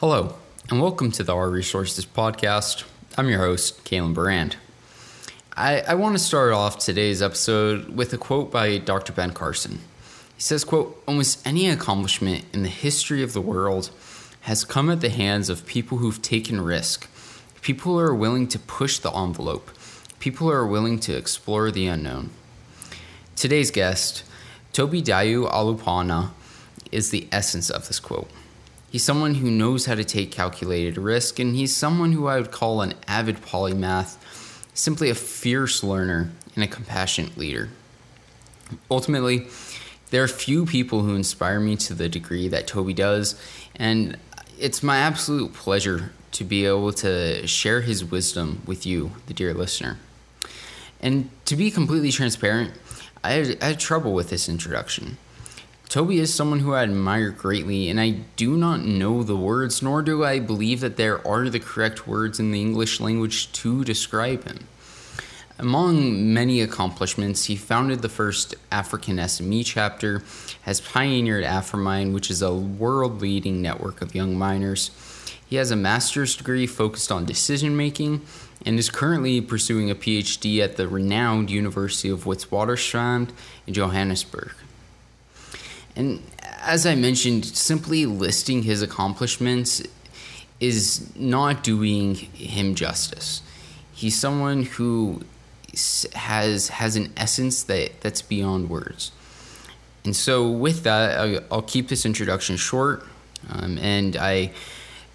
Hello, and welcome to the R Resources podcast. I'm your host, Kalen Barand. I, I want to start off today's episode with a quote by Dr. Ben Carson. He says, quote, almost any accomplishment in the history of the world has come at the hands of people who've taken risk, people who are willing to push the envelope, people who are willing to explore the unknown. Today's guest, Tobi Dayo-Olupona, is the essence of this quote. He's someone who knows how to take calculated risk, and he's someone who I would call an avid polymath, simply a fierce learner and a compassionate leader. Ultimately, there are few people who inspire me to the degree that Tobi does, and it's my absolute pleasure to be able to share his wisdom with you, the dear listener. And to be completely transparent, I had, I had trouble with this introduction. Tobi is someone who I admire greatly, and I do not know the words, nor do I believe that there are the correct words in the English language to describe him. Among many accomplishments, he founded the first African SME chapter, has pioneered Afrimine, which is a world leading network of young miners. He has a master's degree focused on decision making and is currently pursuing a PhD at the renowned University of Witwatersrand in Johannesburg. And as I mentioned, simply listing his accomplishments is not doing him justice. He's someone who has has an essence that that's beyond words. And so, with that, I'll keep this introduction short, um, and I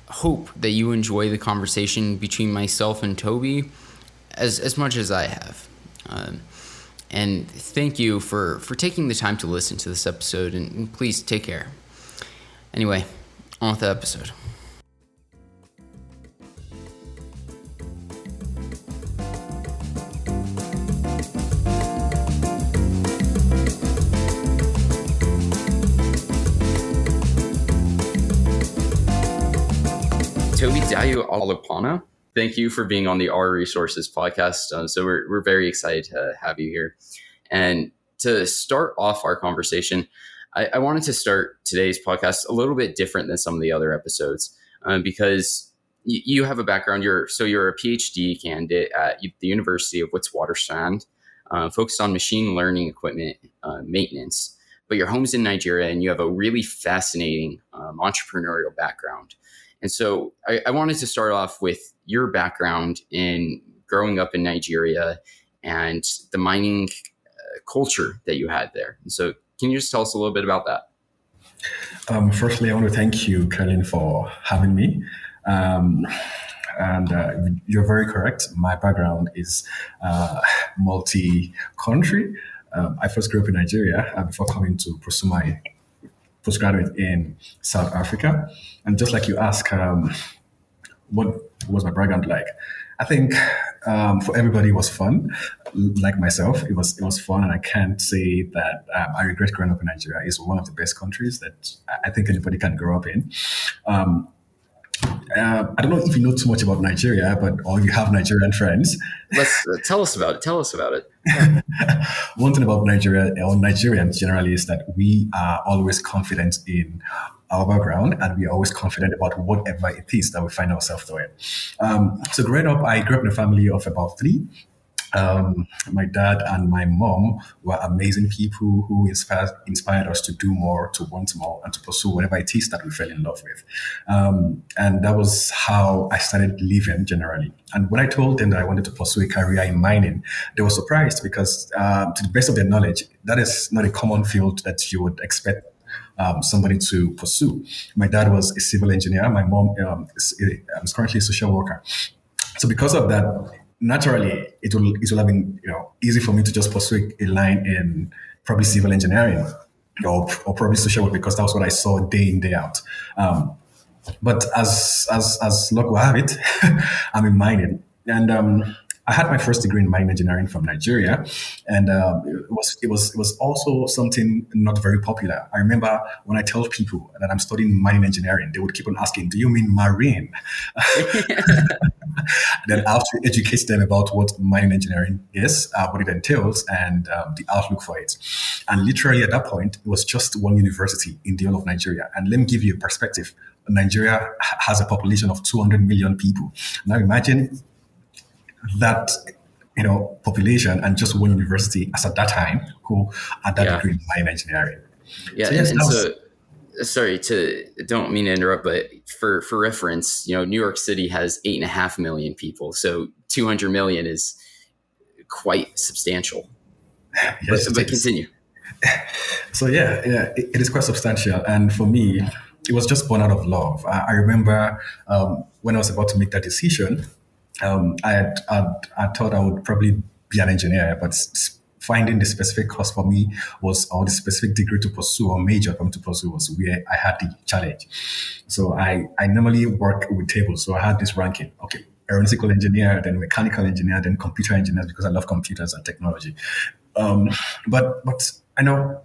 hope that you enjoy the conversation between myself and Tobi as as much as I have. Um, and thank you for, for taking the time to listen to this episode. And, please take care. Anyway, on with the episode. Tobi Dayo-Olupona thank you for being on the R Resources podcast. Uh, so we're, we're very excited to have you here. And to start off our conversation, I, I wanted to start today's podcast a little bit different than some of the other episodes um, because y- you have a background. You're so you're a PhD candidate at the University of Witwatersrand, uh, focused on machine learning equipment uh, maintenance. But your home's in Nigeria, and you have a really fascinating um, entrepreneurial background. And so I, I wanted to start off with your background in growing up in Nigeria and the mining uh, culture that you had there. And so can you just tell us a little bit about that? Um, firstly, I want to thank you, Kellen, for having me. Um, and uh, you're very correct. My background is uh, multi country. Um, I first grew up in Nigeria uh, before coming to pursue postgraduate in South Africa. And just like you ask, um, what was my background like? I think um, for everybody it was fun. Like myself, it was it was fun, and I can't say that um, I regret growing up in Nigeria. It's one of the best countries that I think anybody can grow up in. Um, uh, I don't know if you know too much about Nigeria, but or you have Nigerian friends. Let's uh, tell us about it. Tell us about it. One thing about Nigeria or Nigerians generally is that we are always confident in our background and we are always confident about whatever it is that we find ourselves doing. Um, so growing up, I grew up in a family of about three. Um, my dad and my mom were amazing people who inspired, inspired us to do more, to want more, and to pursue whatever it is that we fell in love with. Um, and that was how I started living generally. And when I told them that I wanted to pursue a career in mining, they were surprised because, uh, to the best of their knowledge, that is not a common field that you would expect um, somebody to pursue. My dad was a civil engineer. My mom um, is, is, currently a social worker. So because of that, naturally, it will it will have been you know easy for me to just pursue a line in probably civil engineering or, or probably social work because that was what I saw day in day out. Um, but as as as luck will have it, I'm in mining, and um, I had my first degree in mining engineering from Nigeria, and um, it was it was it was also something not very popular. I remember when I tell people that I'm studying mining engineering, they would keep on asking, "Do you mean marine?" then I have to educate them about what mining engineering is, uh, what it entails, and um, the outlook for it. And literally at that point, it was just one university in the whole of Nigeria. And let me give you a perspective. Nigeria has a population of 200 million people. Now imagine that you know population and just one university as at that time who had that Yeah. degree in mining engineering. Yeah, So, yes, and, that and was- so sorry to don't mean to interrupt, but for for reference, you know, New York City has eight and a half million people, so two hundred million is quite substantial. Yes, but, but continue. So yeah, yeah, it, it is quite substantial, and for me, it was just born out of love. I, I remember um, when I was about to make that decision, um, I had I'd, I thought I would probably be an engineer, but finding the specific course for me was or the specific degree to pursue or major for me to pursue was where I had the challenge. So I I normally work with tables, so I had this ranking. Okay. Aeronautical engineer, then mechanical engineer, then computer engineer because I love computers and technology. Um, but but I know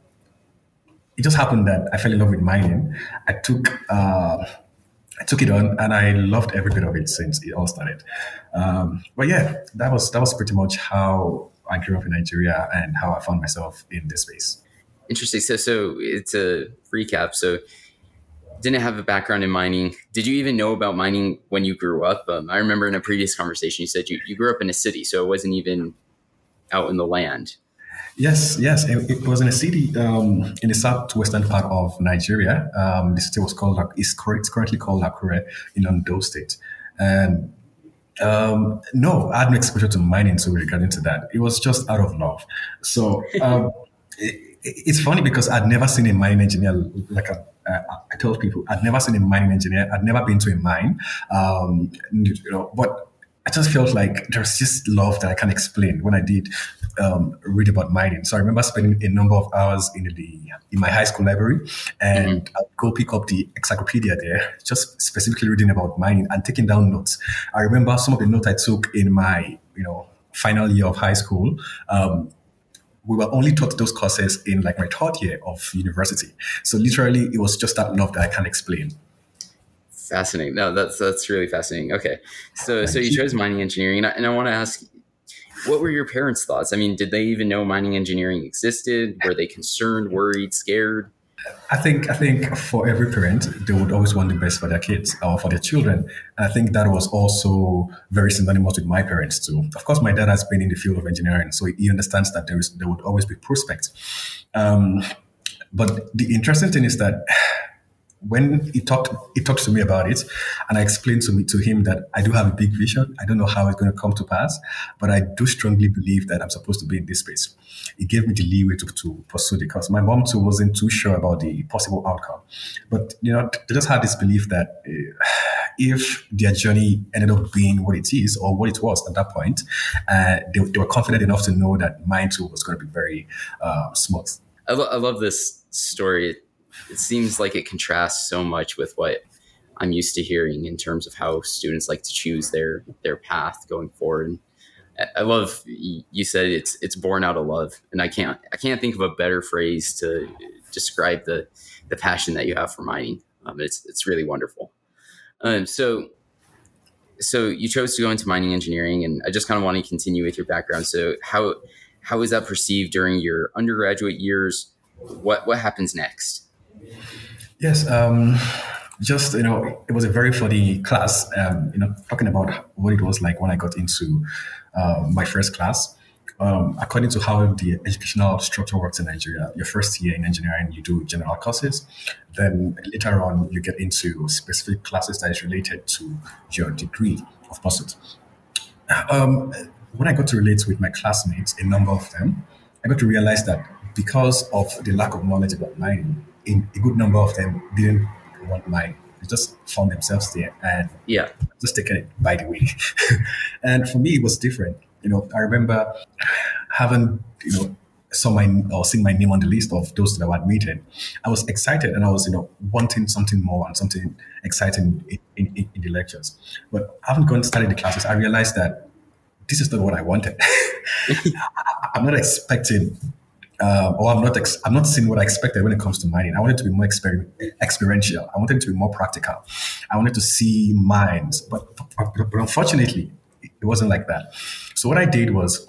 it just happened that I fell in love with mining. I took uh, I took it on, and I loved every bit of it since it all started. Um, but yeah, that was that was pretty much how I grew up in Nigeria and how I found myself in this space. Interesting. So so it's a recap. So didn't have a background in mining. Did you even know about mining when you grew up? Um, I remember in a previous conversation you said you, you grew up in a city, so it wasn't even out in the land. Yes, yes, it, it was in a city um, in the southwestern part of Nigeria. Um, the city was called it's currently called Akure in Ondo State, and um, no, I had no exposure to mining, so regarding to that, it was just out of love. So um, it, it's funny because I'd never seen a mining engineer like a, uh, I told people I'd never seen a mining engineer. I'd never been to a mine, um, you know, but I just felt like there's just love that I can't explain when I did um, read about mining. So I remember spending a number of hours in the in my high school library, and I'd go pick up the encyclopedia there, just specifically reading about mining and taking down notes. I remember some of the notes I took in my you know final year of high school. Um, we were only taught those courses in like my third year of university. So literally, it was just that love that I can't explain. Fascinating. No, that's that's really fascinating. Okay, so so you chose mining engineering, and I, and I want to ask, what were your parents' thoughts? I mean, did they even know mining engineering existed? Were they concerned, worried, scared? I think I think for every parent, they would always want the best for their kids or for their children. And I think that was also very synonymous with my parents too. Of course, my dad has been in the field of engineering, so he understands that there is there would always be prospects. Um, but the interesting thing is that when he talked he talked to me about it and I explained to me to him that I do have a big vision. I don't know how it's going to come to pass, but I do strongly believe that I'm supposed to be in this space. It gave me the leeway to, to pursue the because My mom too wasn't too sure about the possible outcome, but you know they just had this belief that uh, if their journey ended up being what it is or what it was at that point, uh, they, they were confident enough to know that mine too was going to be very uh, smooth. I, lo- I love this story. It, seems like it contrasts so much with what I'm used to hearing in terms of how students like to choose their their path going forward. I- love you said it's it's born out of love, and I can't I can't think of a better phrase to describe the the passion that you have for mining. Um, it's it's really wonderful. Um, so so you chose to go into mining engineering, and I just kind of want to continue with your background. So how how was that perceived during your undergraduate years? What what happens next? Yes, um, just you know, it was a very funny class. Um, you know, talking about what it was like when I got into uh, my first class. Um, according to how the educational structure works in Nigeria, your first year in engineering, you do general courses. Then later on, you get into specific classes that is related to your degree of pursuit. Um, when I got to relate with my classmates, a number of them, I got to realize that because of the lack of knowledge about mining, in a good number of them didn't want mine. They just found themselves there and Yeah, just taking it by the way. and for me, it was different. You know, I remember having, you know, saw my or seeing my name on the list of those that were admitted. I was excited and I was, you know, wanting something more and something exciting in, in, in the lectures. But having gone started the classes, I realized that this is not what I wanted. I'm not expecting um, or I'm not ex- I'm not seeing what I expected when it comes to mining. I wanted to be more exper- experiential. I wanted to be more practical. I wanted to see mines, but, but, unfortunately, it wasn't like that. So what I did was,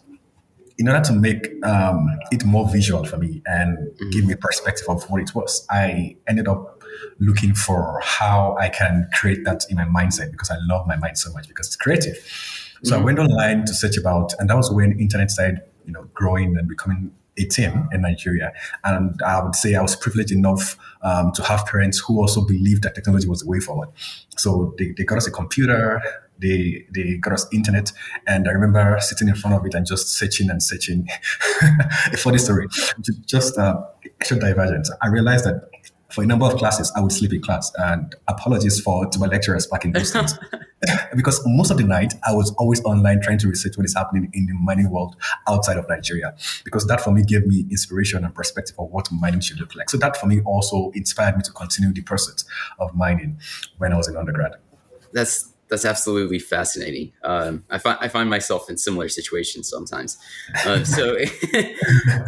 in order to make um, it more visual for me and give me a perspective of what it was, I ended up looking for how I can create that in my mindset because I love my mind so much because it's creative. So mm-hmm. I went online to search about, and that was when internet started, you know, growing and becoming a team in Nigeria. And I would say I was privileged enough um, to have parents who also believed that technology was the way forward. So they, they got us a computer, they they got us internet, and I remember sitting in front of it and just searching and searching. a funny story, just uh, divergence. I realized that for a number of classes, I would sleep in class. And apologies for to my lecturers back in those days. because most of the night I was always online trying to research what is happening in the mining world outside of Nigeria. Because that for me gave me inspiration and perspective of what mining should look like. So that for me also inspired me to continue the pursuit of mining when I was in undergrad. That's that's absolutely fascinating. Um, I find I find myself in similar situations sometimes. Uh, so,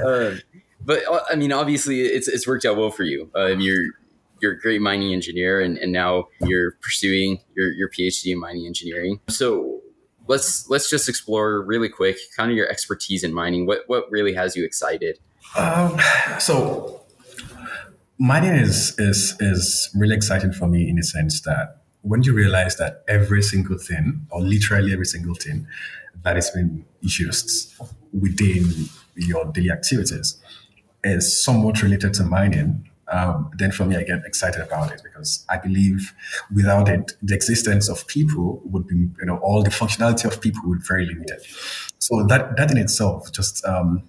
uh, but uh, I mean, obviously, it's it's worked out well for you. Um, you're you're a great mining engineer, and, and now you're pursuing your your PhD in mining engineering. So let's let's just explore really quick, kind of your expertise in mining. What what really has you excited? Um, so mining is is is really exciting for me in the sense that when you realize that every single thing, or literally every single thing, that is being used within your daily activities is somewhat related to mining, um, then for me, I get excited about it because I believe without it, the existence of people would be, you know, all the functionality of people would be very limited. So that that in itself just um,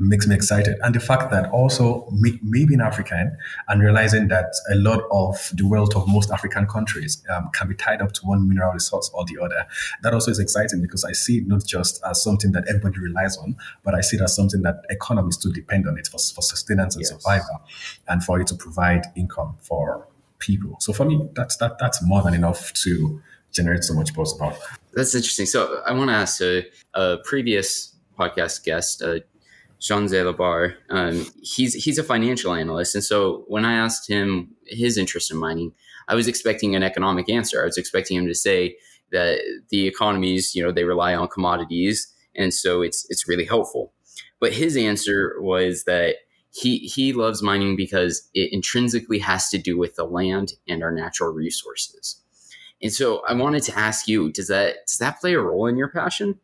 makes me excited. And the fact that also maybe in African and realizing that a lot of the wealth of most African countries um, can be tied up to one mineral resource or the other. That also is exciting because I see it not just as something that everybody relies on, but I see it as something that economies do depend on it for, for sustenance and yes. survival and for it to provide income for people. So for me, that's that that's more than enough to generate so much buzz about. That's interesting. So I want to ask a, a previous podcast guest, uh, Jean Zelabar, um, he's he's a financial analyst, and so when I asked him his interest in mining, I was expecting an economic answer. I was expecting him to say that the economies, you know, they rely on commodities, and so it's it's really helpful. But his answer was that he he loves mining because it intrinsically has to do with the land and our natural resources. And so I wanted to ask you, does that does that play a role in your passion?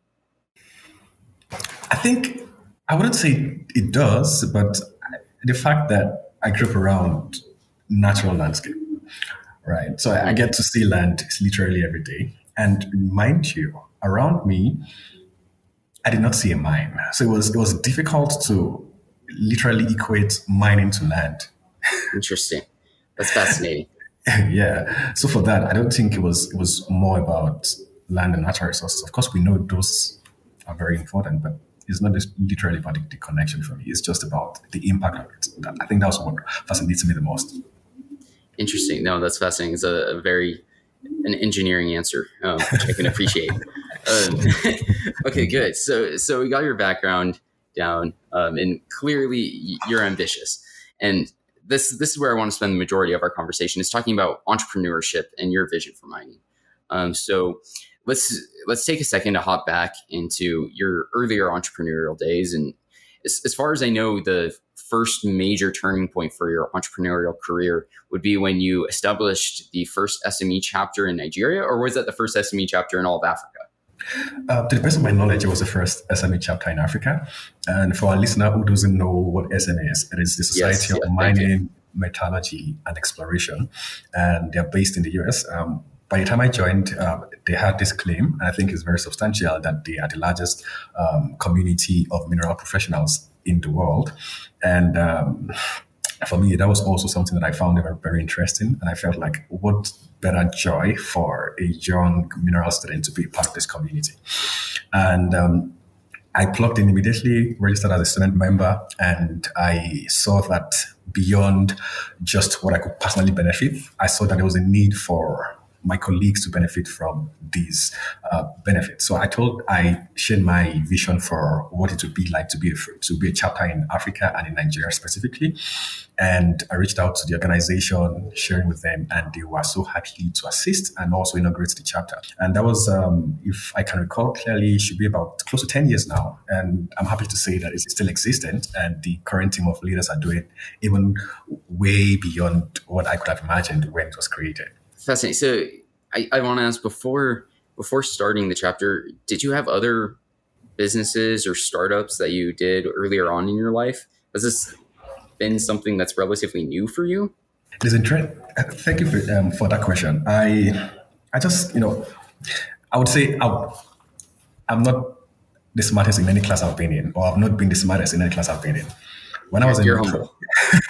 I think I wouldn't say it does, but the fact that I grew up around natural landscape, right? So I get to see land literally every day. And mind you, around me, I did not see a mine. So it was it was difficult to literally equate mining to land. Interesting. That's fascinating. yeah. So for that, I don't think it was it was more about land and natural resources. Of course, we know those are very important, but it's not literally about the, the, connection for me. It's just about the impact of it. I think that's what fascinates me the most. Interesting. No, that's fascinating. It's a, a very an engineering answer, um, which I can appreciate. um, okay, good. So, so we got your background down, um, and clearly you're ambitious. And this this is where I want to spend the majority of our conversation is talking about entrepreneurship and your vision for mining. Um, so, let's let's take a second to hop back into your earlier entrepreneurial days and as, as, far as i know the first major turning point for your entrepreneurial career would be when you established the first sme chapter in nigeria or was that the first sme chapter in all of africa uh, to the best of my knowledge, it was the first SME chapter in Africa. And for our listener who doesn't know what SME is, it is the Society yes, of Mining, Metallurgy, and Exploration. And they're based in the US. Um, by the time I joined, uh, they had this claim, and I think it's very substantial, that they are the largest um, community of mineral professionals in the world. And um, for me, that was also something that I found very, very interesting. And I felt like, what better joy for a young mineral student to be part of this community? And um, I plugged in immediately, registered as a student member, and I saw that beyond just what I could personally benefit, I saw that there was a need for my colleagues to benefit from these uh, benefits. So I told, I shared my vision for what it would be like to be a, to be a chapter in Africa and in Nigeria specifically. And I reached out to the organization, sharing with them, and they were so happy to assist and also inaugurate the chapter. And that was, um, if I can recall clearly, should be about close to 10 years now. And I'm happy to say that it's still existent and the current team of leaders are doing even way beyond what I could have imagined when it was created. Fascinating. So I, I want to ask before before starting the chapter, did you have other businesses or startups that you did earlier on in your life? Has this been something that's relatively new for you? It's interesting. Thank you for, um, for that question. I I just you know I would say I, I'm not the smartest in any class I've been in, or I've not been the smartest in any class I've been in. When I was You're in humble.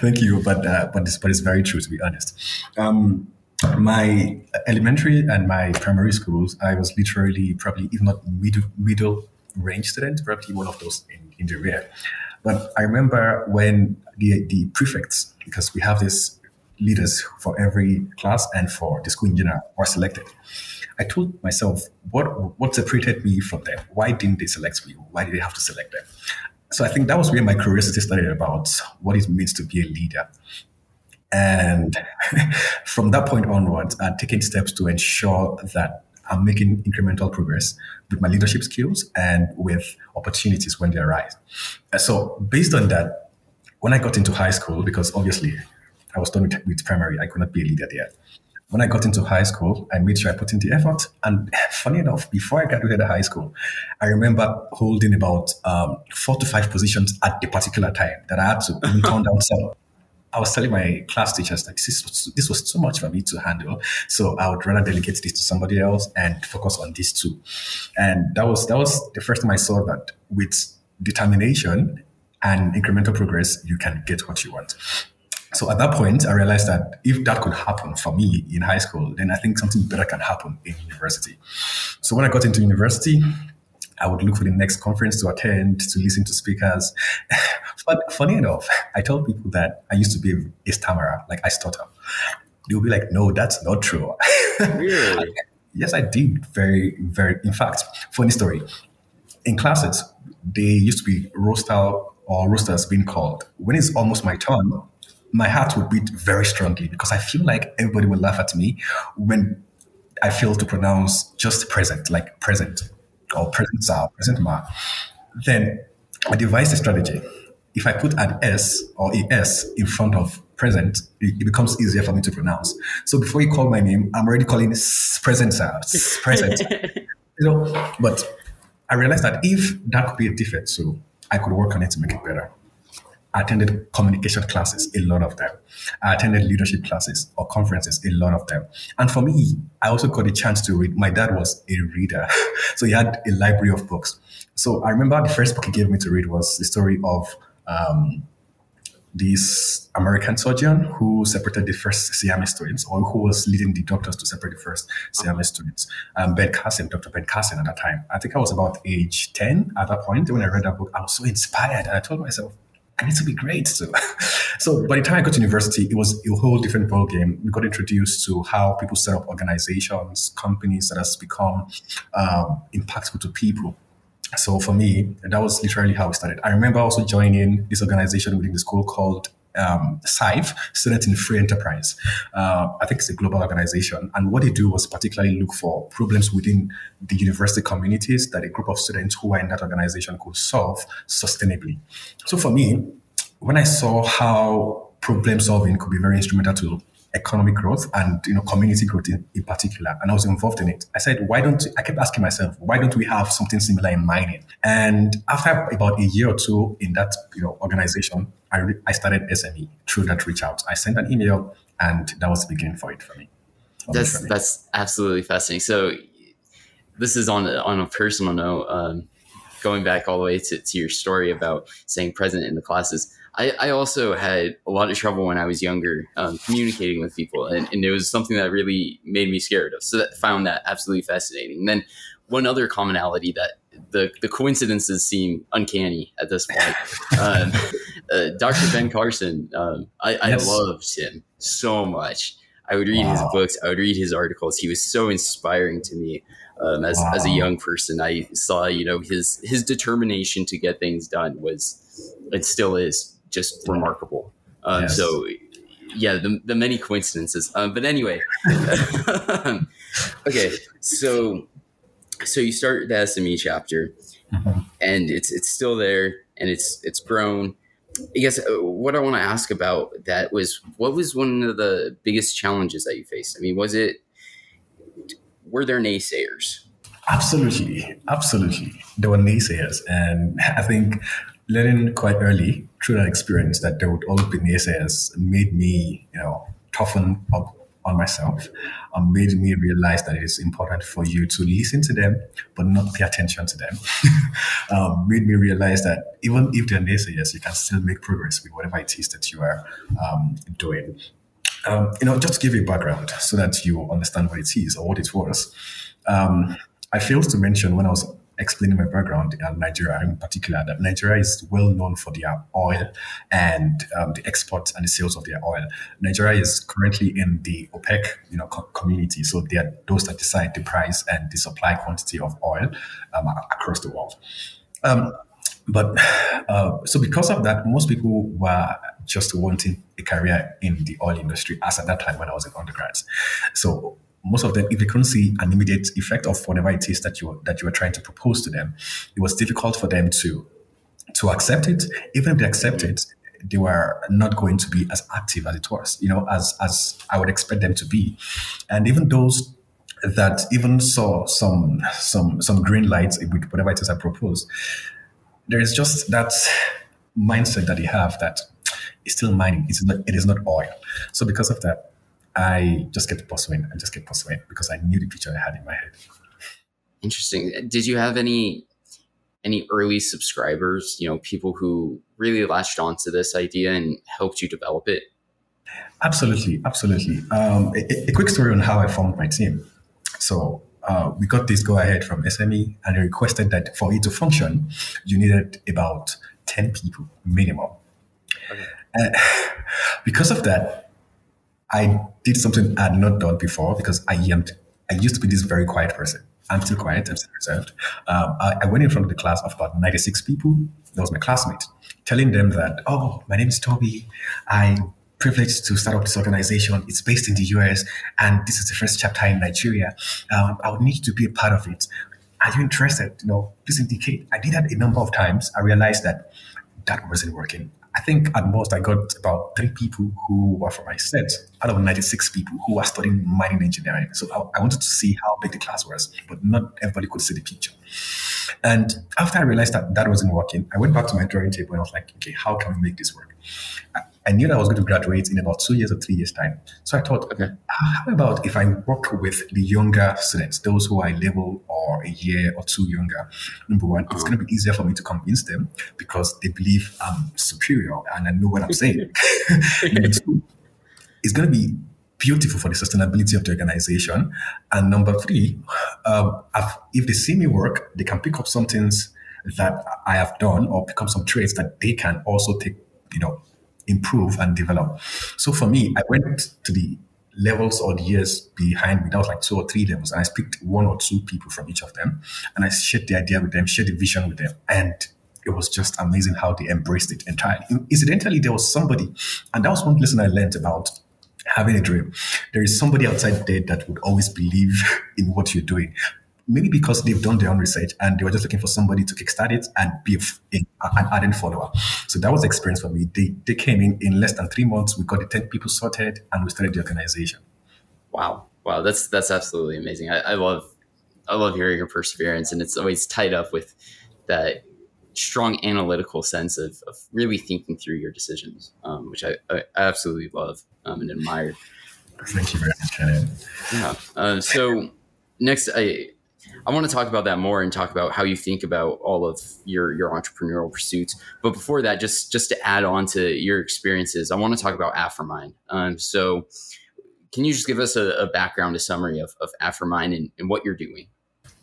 Thank you, but uh, but it's, but it's very true to be honest. Um, my elementary and my primary schools, I was literally probably if not middle middle range student, probably one of those in, in the rear. But I remember when the the prefects, because we have these leaders for every class and for the school in general, were selected. I told myself, what what separated me from them? Why didn't they select me? Why did they have to select them? So I think that was where my curiosity started about what it means to be a leader. And from that point onwards, I'd taken steps to ensure that I'm making incremental progress with my leadership skills and with opportunities when they arise. So based on that, when I got into high school, because obviously I was done with, with primary, I could not be a leader there when I got into high school, I made sure I put in the effort. And funny enough, before I graduated high school, I remember holding about um, four to five positions at a particular time that I had to even turn down some. I was telling my class teachers that this was, this was too much for me to handle. So I would rather delegate this to somebody else and focus on these two. And that was that was the first time I saw that with determination and incremental progress, you can get what you want. So at that point, I realized that if that could happen for me in high school, then I think something better can happen in university. So when I got into university, I would look for the next conference to attend, to listen to speakers. but funny enough, I told people that I used to be a stammerer, like I stutter. They'll be like, no, that's not true. Really? yes, I did. Very, very. In fact, funny story. In classes, they used to be roster or rosters being called. When it's almost my turn, my heart would beat very strongly because I feel like everybody will laugh at me when I fail to pronounce just present, like present or present sir, present ma. Then I devised a strategy. If I put an S or a S in front of present, it, becomes easier for me to pronounce. So before you call my name, I'm already calling present sir, present. you know, but I realized that if that could be a defect, so I could work on it to make it better. I attended communication classes, a lot of them. I attended leadership classes or conferences, a lot of them. And for me, I also got a chance to read. My dad was a reader, so he had a library of books. So I remember the first book he gave me to read was the story of um, this American surgeon who separated the first Siamese twins, or who was leading the doctors to separate the first Siamese twins. Um, Ben Carson, Dr. Ben Carson at that time. I think I was about age 10 at that point. When I read that book, I was so inspired. And I told myself, I need to be great. So, so by the time I got to university, it was a whole different ballgame. We got introduced to how people set up organizations, companies that has become um, impactful to people. So for me, that was literally how it started. I remember also joining this organization within the school called um, SIFE, Students in Free Enterprise. Uh, I think it's a global organization. And what they do was particularly look for problems within the university communities that a group of students who are in that organization could solve sustainably. So for me, when I saw how problem solving could be very instrumental to economic growth and you know community growth in, in, particular and i was involved in it i said why don't i kept asking myself why don't we have something similar in mining and after about a year or two in that you know organization I, re- I started SME through that reach out. I sent an email, and that was the beginning for it for me. That's that's absolutely fascinating. So this is on on a personal note. Um, going back all the way to, to your story about saying present in the classes, I, I also had a lot of trouble when I was younger um, communicating with people, and, and, it was something that really made me scared of. So that found that absolutely fascinating. And then one other commonality that the the coincidences seem uncanny at this point. um, uh, Dr. Ben Carson, um, I, I loved him so much. I would read wow. his books. I would read his articles. He was so inspiring to me um, as wow. as a young person. I saw you know his his determination to get things done was it still is just remarkable. Um, yes. So yeah, the, the many coincidences. Um, but anyway, okay, so so you start the SME chapter, mm-hmm. and it's it's still there, and it's it's grown. I guess uh, what I want to ask about that was what was one of the biggest challenges that you faced? I mean, was it were there naysayers? Absolutely, absolutely. There were naysayers, and I think learning quite early through that experience that there would always be naysayers made me, you know, toughen up on myself, um, made me realize that it is important for you to listen to them, but not pay attention to them. um, made me realize that even if they're naysayers, you can still make progress with whatever it is that you are um, doing. Um, you know, just to give you background so that you understand what it is or what it was. Um, I failed to mention when I was explaining my background in Nigeria in particular that Nigeria is well known for their oil and um, the exports and the sales of their oil. Nigeria is currently in the OPEC you know, co- community, so they are those that decide the price and the supply quantity of oil um, across the world. Um, but uh, so because of that, most people were just wanting a career in the oil industry as at that time when I was in undergrads. So most of them, if they couldn't see an immediate effect of whatever it is that you that you were trying to propose to them, it was difficult for them to to accept it. Even if they accept it, they were not going to be as active as it was, you know, as as I would expect them to be. And even those that even saw some some some green lights with whatever it is I proposed, there is just that mindset that they have that it's still mining. It's not, it is not oil. So because of that, I just kept pursuing and just kept pursuing because I knew the picture I had in my head. Interesting. Did you have any any early subscribers? You know, people who really latched onto this idea and helped you develop it. Absolutely, absolutely. Um, a, a, quick story on how I formed my team. So uh, we got this go ahead from SME, and they requested that for it to function, you needed about ten people minimum. Okay. And because of that, I did something I had not done before because I am I used to be this very quiet person. I'm still quiet. I'm still reserved. Um, I, I, went in front of the class of about 96 people. That was my classmate, telling them that, oh, my name is Tobi. I'm privileged to start up this organization. It's based in the US, and this is the first chapter in Nigeria. Um, I would need to be a part of it. Are you interested? You know, please indicate. I did that a number of times. I realized that that wasn't working. I think at most I got about three people who were from my set out of 96 people who were studying mining engineering. So I, I, wanted to see how big the class was, but not everybody could see the picture. And after I realized that that wasn't working, I went back to my drawing table and I was like, okay, how can we make this work? Knew that I was going to graduate in about two years or three years' time. So I thought, okay, how about if I work with the younger students, those who are a level or a year or two younger? Number one, uh-huh. it's going to be easier for me to convince them because they believe I'm superior and I know what I'm saying. number two, it's going to be beautiful for the sustainability of the organization. And number three, um, if they see me work, they can pick up some things that I have done or pick up some traits that they can also take, you know, improve and develop. So for me, I went to the levels or the years behind me. That was like two or three levels. And I picked one or two people from each of them. And I shared the idea with them, shared the vision with them. And it was just amazing how they embraced it entirely. Incidentally, there was somebody, and that was one lesson I learned about having a dream. There is somebody outside there that would always believe in what you're doing maybe because they've done their own research and they were just looking for somebody to kickstart it and be a, an ardent follower. So that was the experience for me. They, they came in in less than three months. We got the 10 people sorted and we started the organization. Wow. Wow. That's, that's absolutely amazing. I, I love, I love hearing your perseverance and it's always tied up with that strong analytical sense of, of really thinking through your decisions, um, which I, I, absolutely love um, and admire. Thank you very much. Yeah. Uh, so next, I I want to talk about that more and talk about how you think about all of your your entrepreneurial pursuits. But before that, just just to add on to your experiences, I want to talk about Afrimine. Um, so, can you just give us a, a background, a summary of, of and, and what you're doing?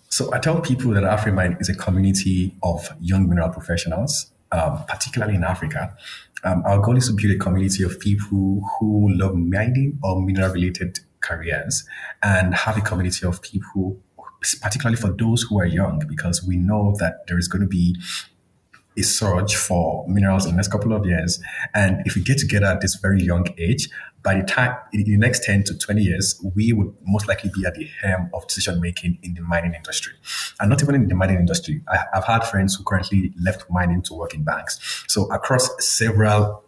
So I tell people that Afrimine is a community of young mineral professionals um, particularly in Africa, um, our goal is to build a community of people who love mining or mineral related careers and have a community of people, particularly for those who are young, because we know that there is going to be a surge for minerals in the next couple of years. And if we get together at this very young age, by the time in the next 10 to 20 years, we would most likely be at the helm of decision making in the mining industry. And not even in the mining industry. I, have had friends who currently left mining to work in banks. So across several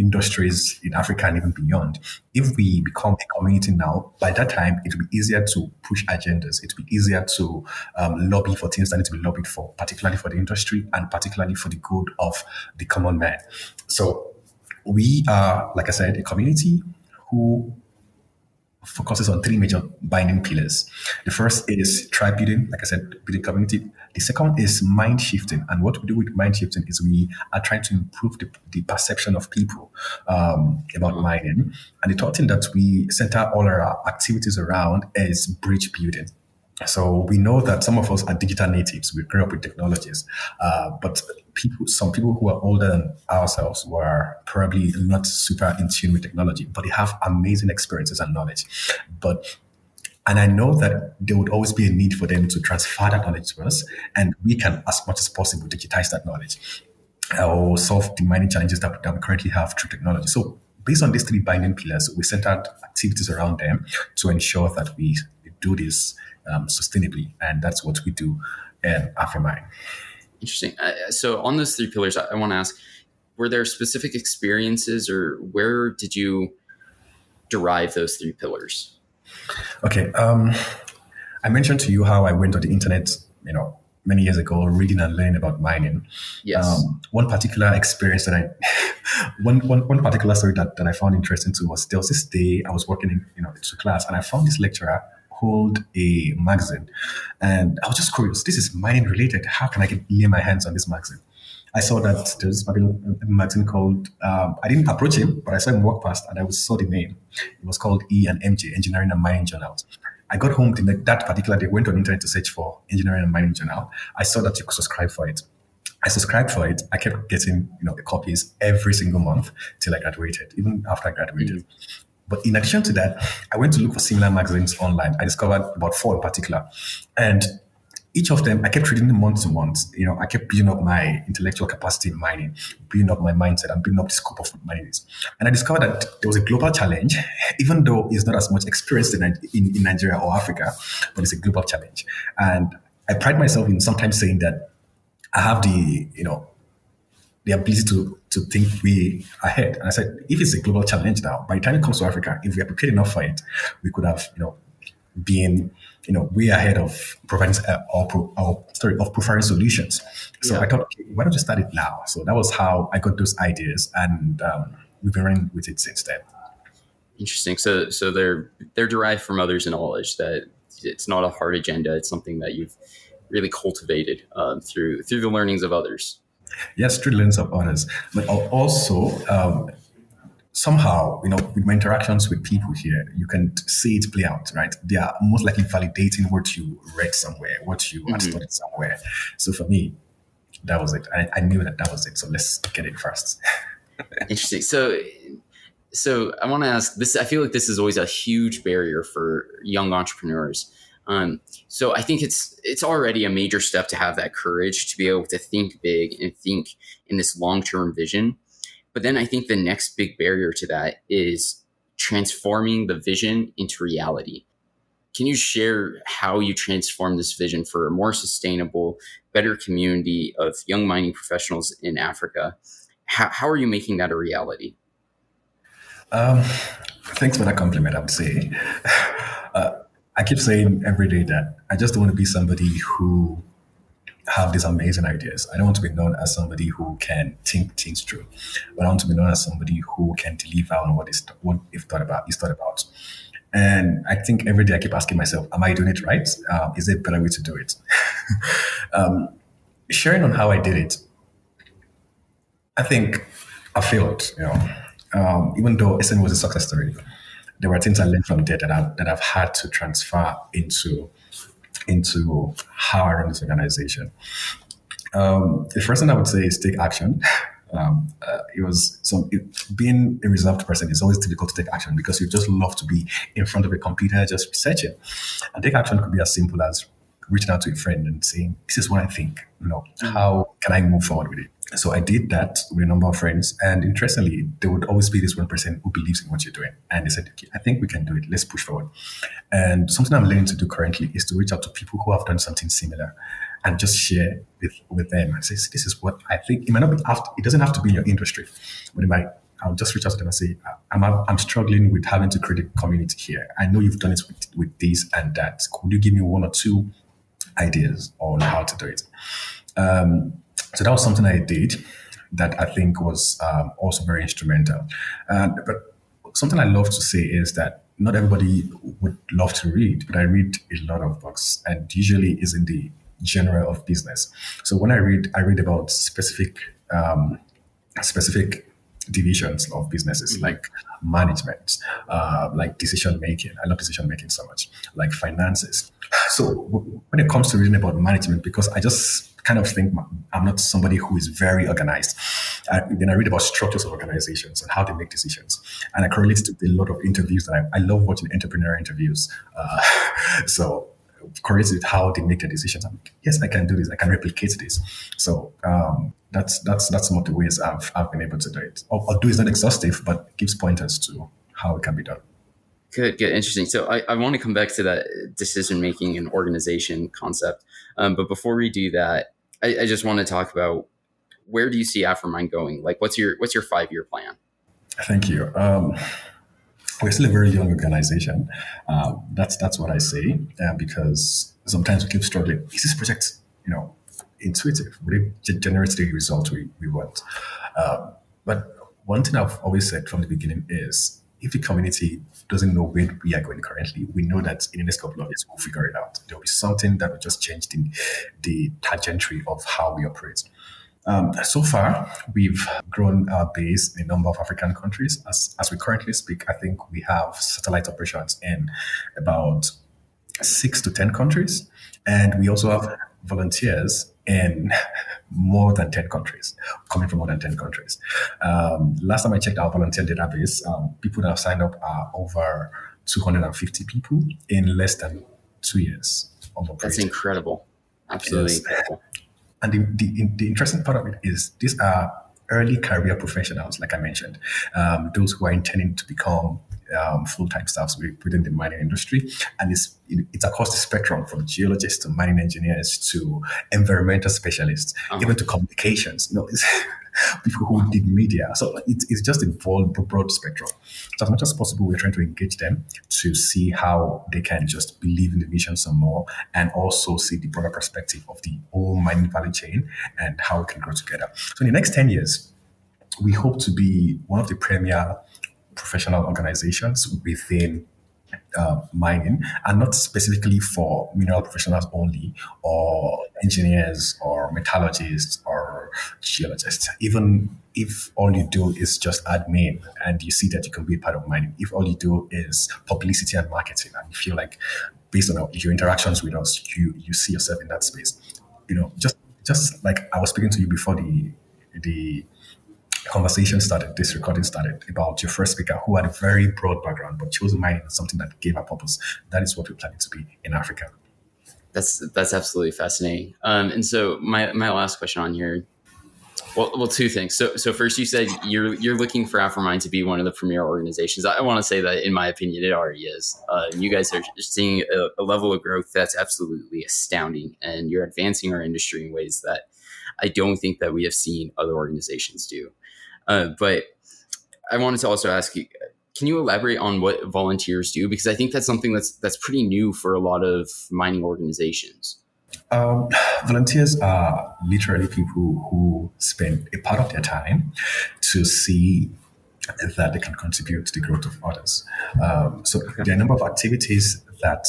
industries in Africa and even beyond. If we become a community now, by that time, it will be easier to push agendas. It will be easier to um, lobby for things that need to be lobbied for, particularly for the industry and particularly for the good of the common man. So we are, like I said, a community who focuses on three major binding pillars. The first is tribe building, like I said, building community. The second is mind shifting. And what we do with mind shifting is we are trying to improve the, the perception of people um, about mining. And the third thing that we center all our activities around is bridge building. So we know that some of us are digital natives. We grew up with technologies, uh, but people, some people who are older than ourselves were probably not super in tune with technology, but they have amazing experiences and knowledge. But and I know that there would always be a need for them to transfer that knowledge to us, and we can, as much as possible, digitize that knowledge or solve the mining challenges that, we currently have through technology. So based on these three binding pillars, we set out activities around them to ensure that we do this um, sustainably. And that's what we do in Afrimine. Interesting. Uh, so on those three pillars, I, I want to ask, were there specific experiences or where did you derive those three pillars? Okay. Um, I mentioned to you how I went on the internet, you know, many years ago, reading and learning about mining. Yes. Um, one particular experience that I, one, one, one particular story that, that I found interesting too was there was this day I was working in, you know, to class and I found this lecturer hold a magazine. And I was just curious, this is mining related. How can I get, lay my hands on this magazine? I saw that there's a magazine called, um, I didn't approach him, but I saw him walk past and I saw the name. It was called E and MJ, Engineering and Mining Journals. I got home that particular day, went on internet to search for Engineering and Mining Journal. I saw that you could subscribe for it. I subscribed for it. I kept getting, you know, the copies every single month till I graduated, even after I graduated. Mm-hmm. But in addition to that, I went to look for similar magazines online. I discovered about four in particular. And each of them, I kept reading them month to month. You know, I kept building up my intellectual capacity in mining, building up my mindset, and building up the scope of what mining is. And I discovered that there was a global challenge, even though it's not as much experienced in, in, in Nigeria or Africa, but it's a global challenge. And I pride myself in sometimes saying that I have the, you know, the ability to to think way ahead. And I said, if it's a global challenge now, by the time it comes to Africa, if we are prepared enough for it, we could have, you know, been, you know, way ahead of providing uh, or, or sorry of providing solutions. So yeah. I thought, okay, why don't you start it now? So that was how I got those ideas, and um, we've been running with it since then. Interesting. So so they're they're derived from others' knowledge that it's not a hard agenda. It's something that you've really cultivated um, through through the learnings of others. Yes, through the lens of others, but also um, somehow, you know, with my interactions with people here, you can see it play out, right? They are most likely validating what you read somewhere, what you mm-hmm. had studied somewhere. So for me, that was it. I, I knew that that was it. So let's get it first. Interesting. So, so I want to ask this. I feel like this is always a huge barrier for young entrepreneurs. Um, so I think it's it's already a major step to have that courage to be able to think big and think in this long term vision. But then I think the next big barrier to that is transforming the vision into reality. Can you share how you transform this vision for a more sustainable, better community of young mining professionals in Africa? How, how are you making that a reality? Um, thanks for that compliment, I would say. Uh, I keep saying every day that I just want to be somebody who have these amazing ideas. I don't want to be known as somebody who can think things through, but I want to be known as somebody who can deliver on what is what if thought about is thought about. And I think every day I keep asking myself, am I doing it right? Um, is there a better way to do it? um, sharing on how I did it, I think I failed. You know, um, even though SME was a success story, there were things I learned from there that I've, that I've had to transfer into into how I run this organization. Um, the first thing I would say is take action. Um, uh, it was some it, being a reserved person is always difficult to take action because you just love to be in front of a computer just researching. And take action could be as simple as reaching out to a friend and saying, "This is what I think. You know, how can I move forward with it?" So I did that with a number of friends, and interestingly, there would always be this one person who believes in what you're doing, and they said, okay, "I think we can do it. Let's push forward." And something I'm learning to do currently is to reach out to people who have done something similar, and just share with with them and say, "This is what I think." It might not be after, it doesn't have to be in your industry, but it might. I'll just reach out to them and say, I'm, I'm struggling with having to create a community here. I know you've done it with, with this and that. Could you give me one or two ideas on how to do it? Um, so that was something I did that I think was um, also very instrumental. but something I love to say is that not everybody would love to read, but I read a lot of books and usually is in the genre of business. So when I read, I read about specific um, specific divisions of businesses mm-hmm. like management, uh, like decision making. I love decision making so much, like finances. So when it comes to reading about management, because I just kind of think I'm not somebody who is very organized. I, then I read about structures of organizations and how they make decisions, and I correlate to a lot of interviews. And I, I love watching entrepreneur interviews. Uh, so correlates with how they make their decisions. I'm like, yes, I can do this. I can replicate this. So um, that's that's that's some of the ways I've I've been able to do it. Although it's not exhaustive, but gives pointers to how it can be done. Good, good, interesting. So I, I want to come back to that decision making and organization concept. Um, but before we do that, I, I, just want to talk about where do you see Afrimine going? Like, what's your what's your five year plan? Thank you. Um, we're still a very young organization. Uh, that's that's what I say uh, because sometimes we keep struggling. Is this project, you know, intuitive? Would it generate the result we, we want? Um, but one thing I've always said from the beginning is if the community doesn't know where we are going currently, we know that in the next couple of years we'll figure it out. There'll be something that will just change the, the trajectory of how we operate. Um, so far, we've grown our base in a number of African countries. As, as we currently speak, I think we have satellite operations in about six to 10 countries. And we also have volunteers in more than 10 countries, coming from more than 10 countries. Um, last time I checked our volunteer database, um, people that have signed up are over 250 people in less than two years. That's incredible. Absolutely yes. incredible. And the, the, the, interesting part of it is these are early career professionals, like I mentioned, um, those who are intending to become um, full-time staffs within the mining industry, and it's it's across the spectrum from geologists to mining engineers to environmental specialists, uh-huh. even to communications. You know, people who did media. So it's, it's just a broad, broad spectrum. So as much as possible, we're trying to engage them to see how they can just believe in the vision some more, and also see the broader perspective of the whole mining value chain and how we can grow together. So in the next ten years, we hope to be one of the premier professional organizations within uh, mining and not specifically for mineral professionals only or engineers or metallurgists or geologists. Even if all you do is just admin and you see that you can be part of mining, if all you do is publicity and marketing and you feel like based on your interactions with us, you, you see yourself in that space, you know, just just like I was speaking to you before the the conversation started, this recording started about your first speaker who had a very broad background but chose mining as something that gave a purpose. That is what we're planning to be in Africa. That's that's absolutely fascinating. Um, and so my my last question on here. Well, well, two things. So, so first, you said you're you're looking for Afrimine to be one of the premier organizations. I, I want to say that, in my opinion, it already is. Uh, you guys are seeing a, a level of growth that's absolutely astounding, and you're advancing our industry in ways that I don't think that we have seen other organizations do. Uh, but I wanted to also ask you, can you elaborate on what volunteers do? Because I think that's something that's that's pretty new for a lot of mining organizations. Um, volunteers are literally people who spend a part of their time to see that they can contribute to the growth of others. Um, so okay. there are a number of activities that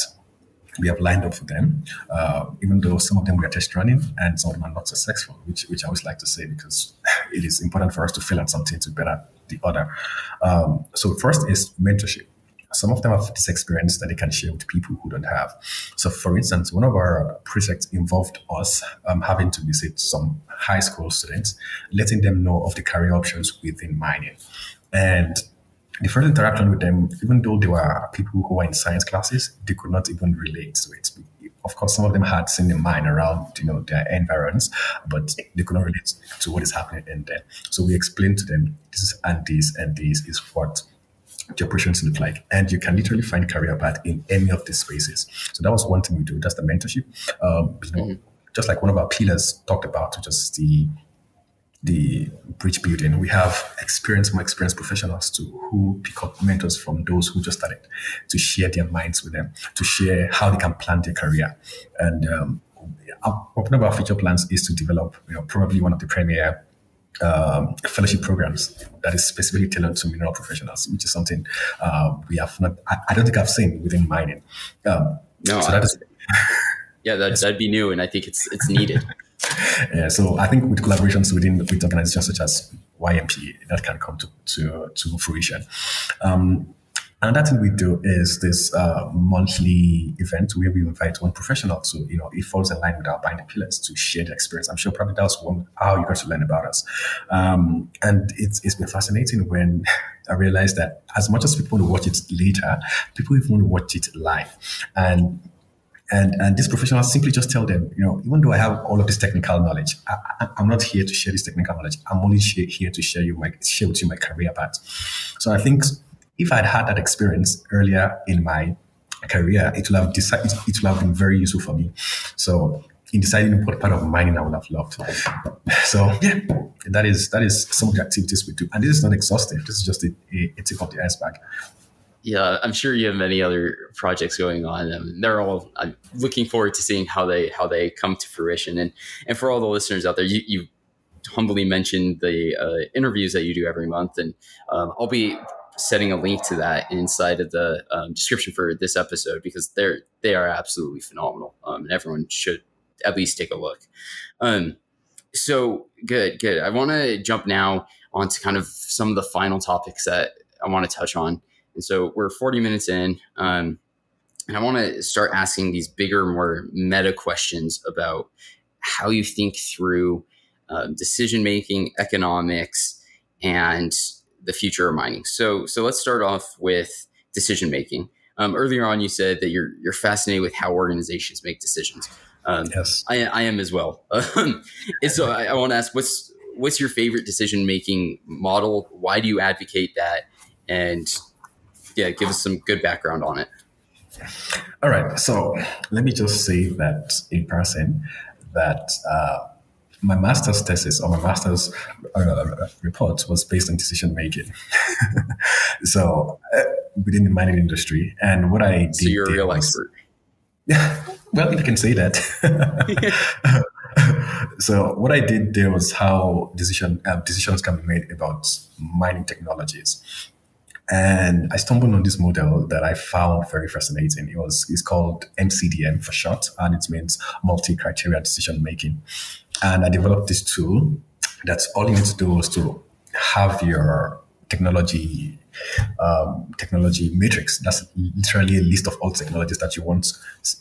we have lined up for them, uh, even though some of them we are test running and some of them are not successful, which, which I always like to say because it is important for us to fail at something to better the other. Um, so first is mentorship. some of them have this experience that they can share with people who don't have. So, for instance, one of our projects involved us um, having to visit some high school students, letting them know of the career options within mining. And the first interaction with them, even though they were people who were in science classes, they could not even relate to it. Of course, some of them had seen the mine around, you know, their environs, but they could not relate to what is happening in there. So we explained to them, this is and this and this is what the operations look like. And you can literally find career path in any of these spaces. So that was one thing we do. That's the mentorship. Um, you know, mm-hmm. just like one of our pillars talked about, which is the the bridge building. We have experienced, more experienced professionals to who pick up mentors from those who just started to share their minds with them, to share how they can plan their career. And um, one of our future plans is to develop, you know, probably one of the premier um, fellowship programs that is specifically tailored to mineral professionals, which is something uh, we have not. I, I, don't think I've seen within mining. Um, no, so that is, yeah, that, that'd be new, and I think it's it's needed. yeah, so I think with collaborations within with organizations such as YMP, that can come to to, to fruition. Um, Another thing we do is this uh, monthly event where we invite one professional to, you know, it falls in line with our binding pillars to share the experience. I'm sure probably that was one how you got to learn about us. Um, and it's, it's been fascinating when I realized that as much as people want to watch it later, people even want to watch it live. And and and these professionals simply just tell them, you know, even though I have all of this technical knowledge, I, am not here to share this technical knowledge. I'm only here to share you my share with you my career path. So I think if I'd had that experience earlier in my career, it would have it would have been very useful for me. So in deciding what part of mining I would have loved. So yeah, that is that is some of the activities we do, and this is not exhaustive. This is just a, a, a tip of the iceberg. Yeah, I'm sure you have many other projects going on, and they're all. I'm looking forward to seeing how they how they come to fruition. And and for all the listeners out there, you, you humbly mentioned the uh, interviews that you do every month, and um, I'll be setting a link to that inside of the um, description for this episode because they're they are absolutely phenomenal, um, and everyone should at least take a look. Um, so good, good. I want to jump now onto kind of some of the final topics that I want to touch on, and so we're 40 minutes in. Um, and I want to start asking these bigger, more meta questions about how you think through um, decision making, economics, and the future of mining. So, so let's start off with decision making. Um, earlier on, you said that you're you're fascinated with how organizations make decisions. Um, yes, I, I, am as well. and so, I, I want to ask, what's what's your favorite decision making model? Why do you advocate that? And yeah, give us some good background on it. All right. So let me just say that in person, that uh, my master's thesis or my master's uh, report was based on decision making. so uh, within the mining industry, and what I did. So you're a real was, expert. Yeah, well, you can say that. so what I did there was how decision uh, decisions can be made about mining technologies. And I stumbled on this model that I found very fascinating. It was it's called MCDM for short, and it means multi-criteria decision making. And I developed this tool that's all you need to do is to have your technology um, technology matrix. That's literally a list of all technologies that you want,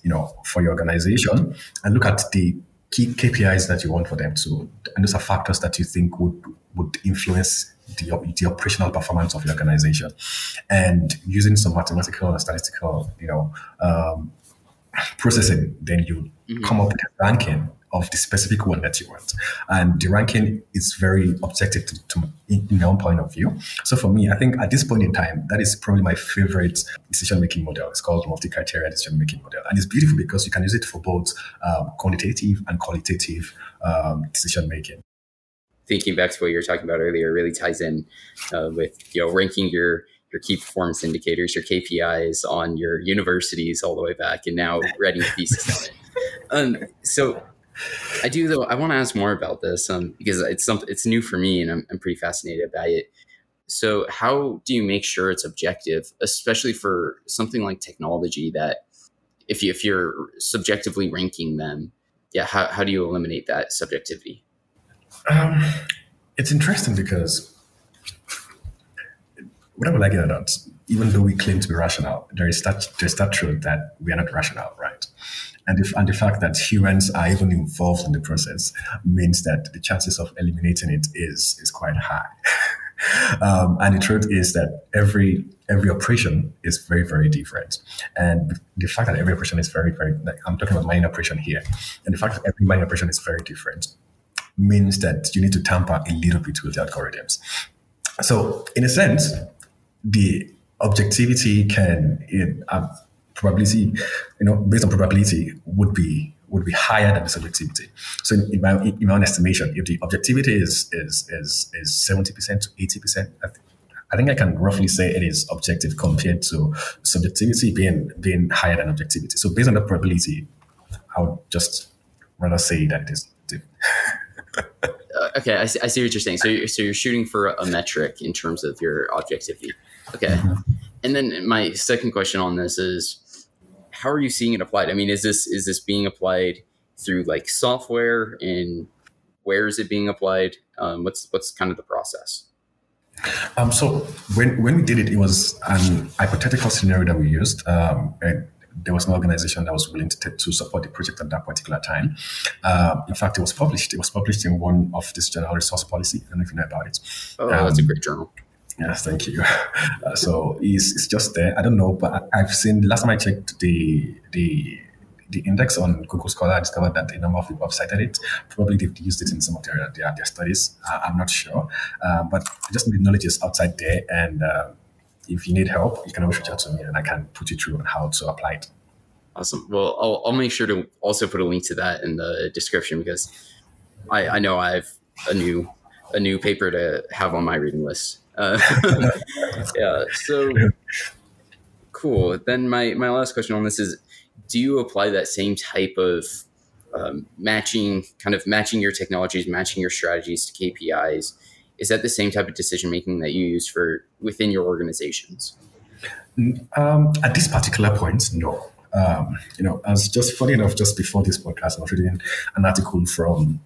you know, for your organization, and look at the key KPIs that you want for them to, and those are factors that you think would would influence the, the operational performance of your organization, and using some mathematical and statistical, you know, um, processing, then you mm-hmm. come up with a ranking of the specific one that you want. And the ranking is very objective to, to in, my own point of view. So for me, I think at this point in time, that is probably my favorite decision-making model. It's called multi-criteria decision-making model. And it's beautiful because you can use it for both um, quantitative and qualitative um, decision-making. Thinking back to what you were talking about earlier really ties in uh, with, you know, ranking your your key performance indicators, your KPIs on your universities all the way back, and now writing a thesis on it. Um, so I do though. I want to ask more about this um, because it's something it's new for me, and I'm, I'm pretty fascinated by it. So, how do you make sure it's objective, especially for something like technology that, if you if you're subjectively ranking them, yeah, how how do you eliminate that subjectivity? Um, it's interesting because what I would like about even though we claim to be rational, there is that there's that truth that we are not rational, right? And the, and the fact that humans are even involved in the process means that the chances of eliminating it is is quite high. um, and the truth is that every every operation is very very different, and the fact that every operation is very very like I'm talking about mining operation here, and the fact that every mining operation is very different means that you need to tamper a little bit with the algorithms. So in a sense, the objectivity can in um, probability, you know, based on probability would be would be higher than the subjectivity. So in, in my in my own estimation, if the objectivity is is is is seventy percent to eighty percent, I, th- I think I can roughly say it is objective compared to subjectivity being being higher than objectivity. So based on the probability, I would just rather say that it is. Uh, okay, I see, I see, what you're saying. So, you're, so you're shooting for a metric in terms of your objectivity. Okay, mm-hmm. and then my second question on this is how are you seeing it applied? I mean, is this is this being applied through like software, and where is it being applied? Um, what's what's kind of the process? Um, so when when we did it, it was an hypothetical scenario that we used, um, and there was an organization that was willing to, t- to support the project at that particular time. Um, in fact, it was published. It was published in one of this general resource policy. I don't know if you know about it. Oh, that's a um, great journal. Yes, thank you. Uh, so it's, it's just there. I don't know, but I, have seen last time I checked the the the index on Google Scholar, I discovered that a number of people have cited it. Probably they've used it in some of their their, their studies. Uh, I'm not sure, uh, but just the knowledge is outside there. And uh, if you need help, you can always reach out to me, and I can put you through on how to apply it. Awesome. Well, I'll, I'll make sure to also put a link to that in the description because I, I know I have a new a new paper to have on my reading list. Uh, yeah. So cool. Then my my last question on this is: Do you apply that same type of um, matching, kind of matching your technologies, matching your strategies to KPIs? Is that the same type of decision making that you use for within your organizations? Um, at this particular point, no. Um, you know, as just funny enough, just before this podcast, I was reading an article from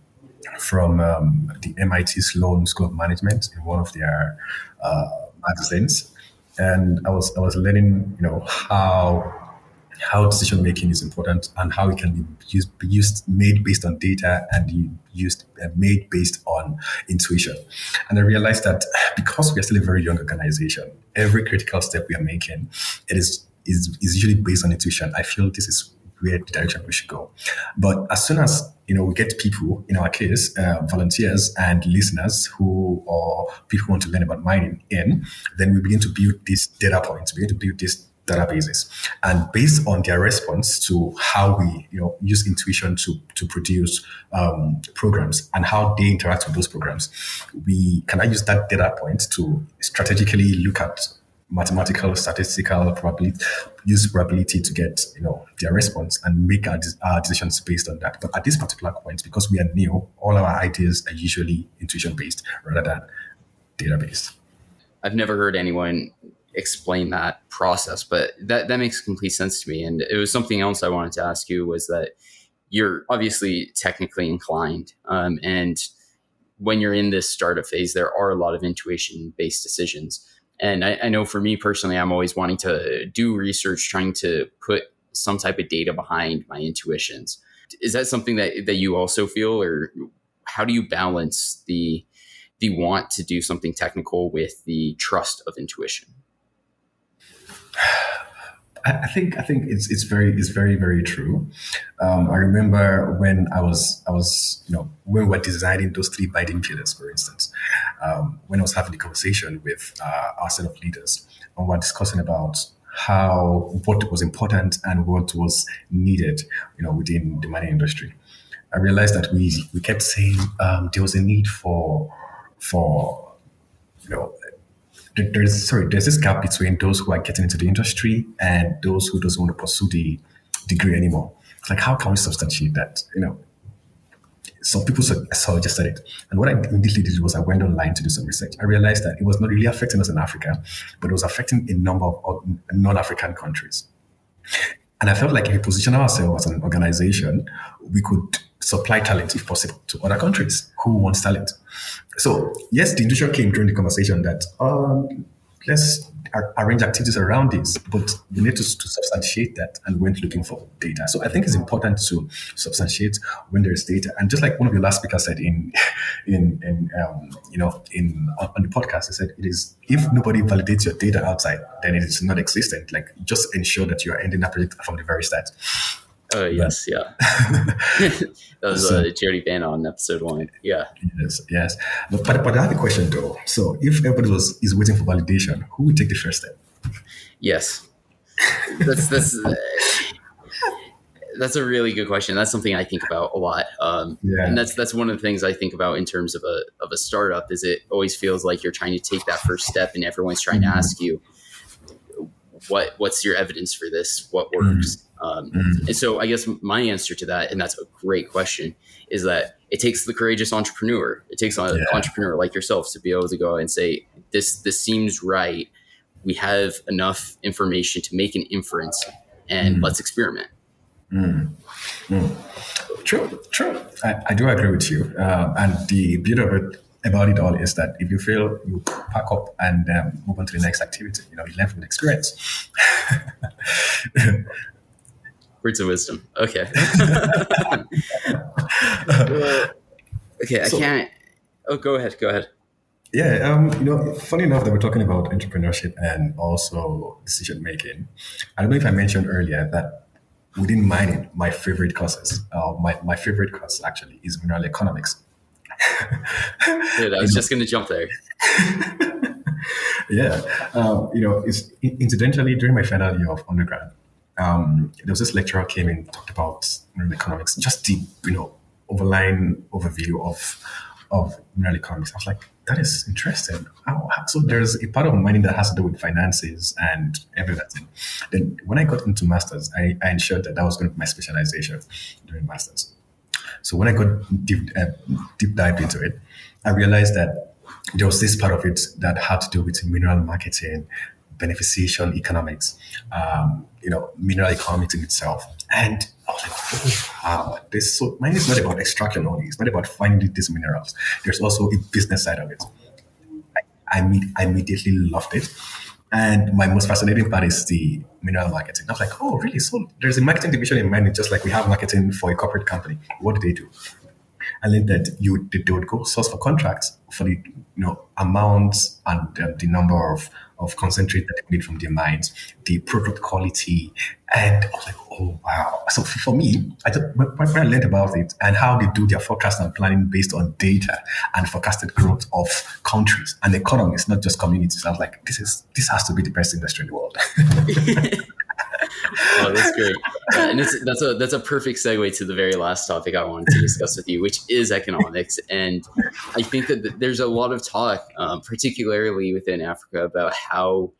from um, the MIT Sloan School of Management in one of their uh, magazines, and I was I was learning, you know, how how decision making is important and how it can be used, be used made based on data and used uh, made based on intuition. And I realized that because we are still a very young organization, every critical step we are making, it is is, is usually based on intuition. I feel this is where the direction we should go. But as soon as you know we get people, in our case, uh, volunteers and listeners who or people who want to learn about mining in, then we begin to build these data points, we begin to build these databases, and based on their response to how we you know use intuition to to produce um, programs and how they interact with those programs, we can I use that data point to strategically look at mathematical, statistical probability, use probability to get you know their response and make our, our decisions based on that. But at this particular point, because we are new, all our ideas are usually intuition based rather than database. I've never heard anyone explain that process, but that that makes complete sense to me. And it was something else I wanted to ask you was that you're obviously technically inclined, um, and when you're in this startup phase, there are a lot of intuition based decisions and I, I, know for me personally, I'm always wanting to do research, trying to put some type of data behind my intuitions. Is that something that, that you also feel, or how do you balance the the want to do something technical with the trust of intuition? I think I think it's it's very it's very very true. Um, I remember when I was I was you know when we were designing those three binding pillars, for instance, um, when I was having the conversation with uh, our set of leaders, and we were discussing about how what was important and what was needed, you know, within the mining industry. I realized that we we kept saying um, there was a need for for you know there's sorry there's this gap between those who are getting into the industry and those who doesn't want to pursue the degree anymore. It's like how can we substantiate that? You know, some people suggested it, and what I immediately did was I went online to do some research. I realized that it was not really affecting us in Africa, but it was affecting a number of non-African countries. And I felt like if we position ourselves as an organization, we could supply talent, if possible, to other countries who wants talent. So yes, the intuition came during the conversation that um, let's arrange activities around this, but we need to, to substantiate that and went looking for data. So I think it's important to substantiate when there is data. And just like one of your last speakers said in, in, in um, you know, in on the podcast, he said it is if nobody validates your data outside, then it is not existent. Like just ensure that you are ending that project from the very start. Oh yes, yeah. that was so, uh, Jody Van on episode one. Yeah. Yes, yes. But, but but I have a question though. So if everybody was is waiting for validation, who would take the first step? Yes, that's that's uh, that's a really good question. That's something I think about a lot. Um, yeah. And that's that's one of the things I think about in terms of a of a startup. Is it always feels like you're trying to take that first step, and everyone's trying mm-hmm. to ask you, what what's your evidence for this? What works? Mm-hmm um, mm-hmm. And so I guess my answer to that, and that's a great question, is that it takes the courageous entrepreneur. It takes an yeah. entrepreneur like yourself to be able to go and say, this, this seems right. We have enough information to make an inference and mm. let's experiment. Mm. Mm. True, true. I, I, do agree with you. Uh, and the beauty of it about it all is that if you fail, you pack up and um, move on to the next activity. You know, you learn from the experience. Words of wisdom. Okay. okay, I can't. Oh, go ahead. Go ahead. Yeah, um, you know, funny enough that we're talking about entrepreneurship and also decision making. I don't know if I mentioned earlier that within mining, my favorite courses, uh, my, my favorite course actually is mineral economics. Dude, I was just going to jump there. yeah, um, you know, it's incidentally during my final year of undergrad, um, there was this lecturer came in talked about mineral economics, just the you know overline overview of of mineral economics. I was like, that is interesting. How, so there's a part of mining that has to do with finances and everything. Then when I got into masters, I, I ensured that that was going to be my specialization during masters. So when I got deep uh, deep dive into it, I realized that there was this part of it that had to do with mineral marketing, beneficiation economics, um, you know, mineral economics in itself. And I was like, oh, wow, this so mine is not about extraction only. It's not about finding these minerals. There's also a business side of it. I, I, immediately loved it. And my most fascinating part is the mineral marketing. I was like, oh, really? So there's a marketing division in mining, just like we have marketing for a corporate company. What do they do? I learned that you they would go source for contracts for the you know amounts and um, the number of of concentrate that they need from their mines, the product quality, and I was like, oh wow! So for me, I just, when I learned about it and how they do their forecast and planning based on data and forecasted growth of countries and economies, not just communities, I was like, this is this has to be the best industry in the world. oh, that's great. Yeah, and that's a that's a perfect segue to the very last topic I wanted to discuss with you, which is economics. And I think that there's a lot of talk, um, particularly within Africa, about how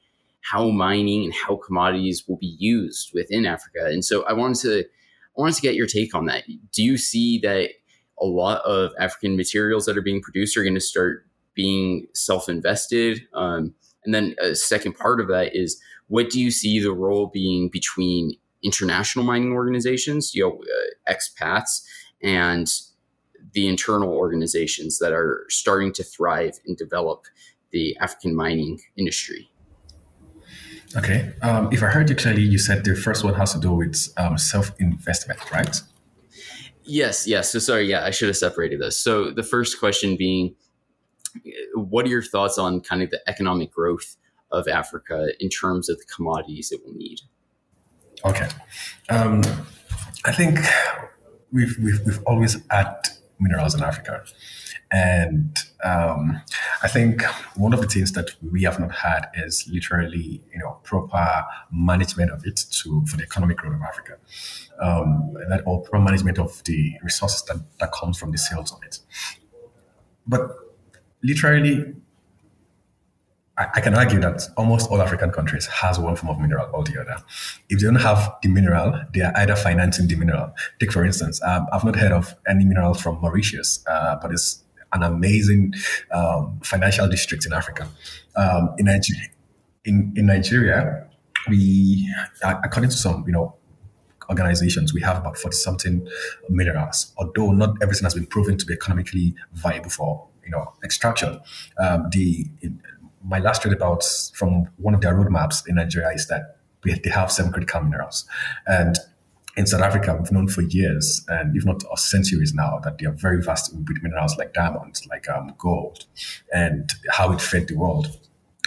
how mining and how commodities will be used within Africa. And so I wanted to I wanted to get your take on that. Do you see that a lot of African materials that are being produced are going to start being self-invested? Um, and then a second part of that is what do you see the role being between international mining organizations, you know, uh, expats, and the internal organizations that are starting to thrive and develop the African mining industry? Okay. Um, if I heard you clearly, you said the first one has to do with um, self investment, right? Yes, yes. So sorry, yeah, I should have separated this. So the first question being, what are your thoughts on kind of the economic growth of Africa in terms of the commodities it will need? Okay. Um, I think we've, we've, we've always had minerals in Africa. And um, I think one of the things that we have not had is literally, you know, proper management of it to for the economic growth of Africa. Um, that or proper management of the resources that, that comes from the sales of it. But literally, I, can argue that almost all African countries has one form of mineral or the other. If they don't have the mineral, they are either financing the mineral. Take for instance, um, I've not heard of any mineral from Mauritius, uh, but it's an amazing um, financial district in Africa. Um, in, Nigeria, in, in Nigeria, we, according to some, you know, organizations, we have about 40 something minerals, although not everything has been proven to be economically viable for, you know, extraction. Um, the my last read about from one of their roadmaps in Nigeria is that they have seven critical minerals. And in South Africa, we've known for years, and if not centuries now, that they are very vast with minerals like diamonds, like um, gold, and how it fed the world.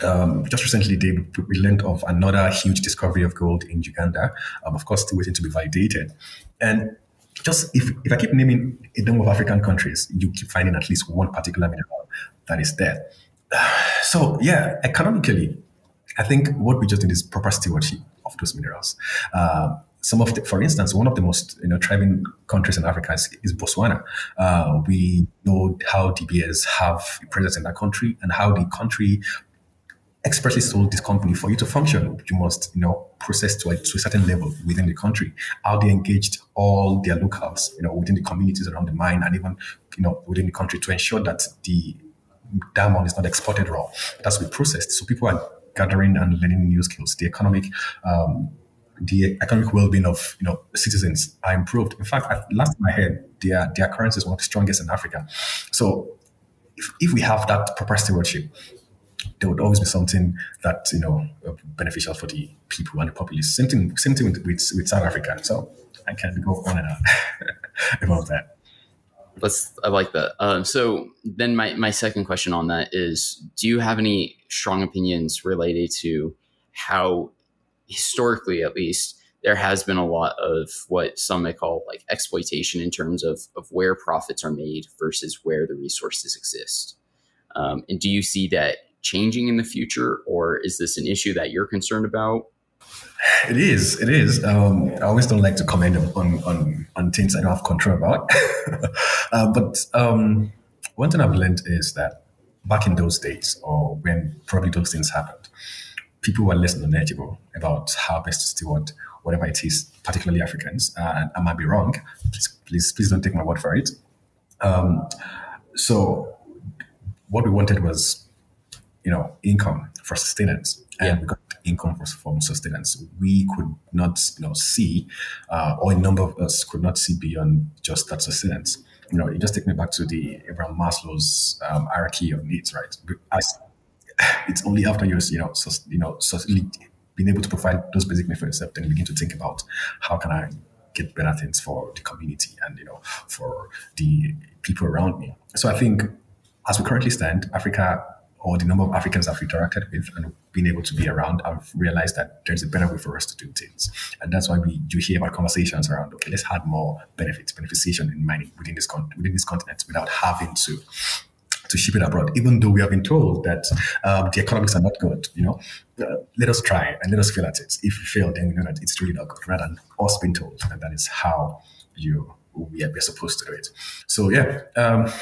Um, just recently, they, we learned of another huge discovery of gold in Uganda. Um, of course, still waiting to be validated. And just if, if I keep naming a number of African countries, you keep finding at least one particular mineral that is there. So, yeah, economically, I think what we just need is proper stewardship of those minerals. Uh, some of the, for instance, one of the most you know thriving countries in Africa is, is Botswana. Uh, we know how De Beers have presence in that country and how the country expressly sold this company for you to function. You must you know process to a, to a certain level within the country. How they engaged all their locals, you know, within the communities around the mine and even you know within the country to ensure that the diamond is not exported raw. It has to be processed. So people are gathering and learning new skills. The economic um, the economic well-being of you know citizens are improved. In fact, at last I heard, their their currency is one of the strongest in Africa. So, if, if we have that proper stewardship, there would always be something that you know beneficial for the people and the populace. Same thing, same thing with, with, with South Africa. So I can go on and on about that. Let's. I like that. Um, so then, my my second question on that is: Do you have any strong opinions related to how historically at least, there has been a lot of what some may call like exploitation in terms of, of where profits are made versus where the resources exist. Um, and do you see that changing in the future, or is this an issue that you're concerned about? It is. It is. Um, I always don't like to comment on on, on things I don't have control about. uh, but um, one thing I've learned is that back in those days, or when probably those things happened, people were less knowledgeable about how best to steward whatever it is, particularly Africans. Uh, I might be wrong. Please, please, please don't take my word for it. Um, so, what we wanted was, you know, income for sustenance, and yeah. we got income from sustenance. We could not, you know, see, uh, or a number of us could not see beyond just that sustenance. You know, it just take me back to the Abraham Maslow's um, hierarchy of needs, right? As it's only after you're, you know, you know, being able to provide those basic needs for yourself, then you begin to think about how can I get better things for the community and you know for the people around me. So I think as we currently stand, Africa or the number of Africans I've interacted with and been able to be around, I've realized that there's a better way for us to do things. And that's why we do hear about conversations around, okay, let's add more benefits, beneficiation in mining within this, con- within this continent without having to to ship it abroad, even though we have been told that um, the economics are not good. You know, uh, let us try and let us fail at it. If we fail, then we know that it's really not good, rather than us being told that that is how you we are, we are supposed to do it. So yeah. Um,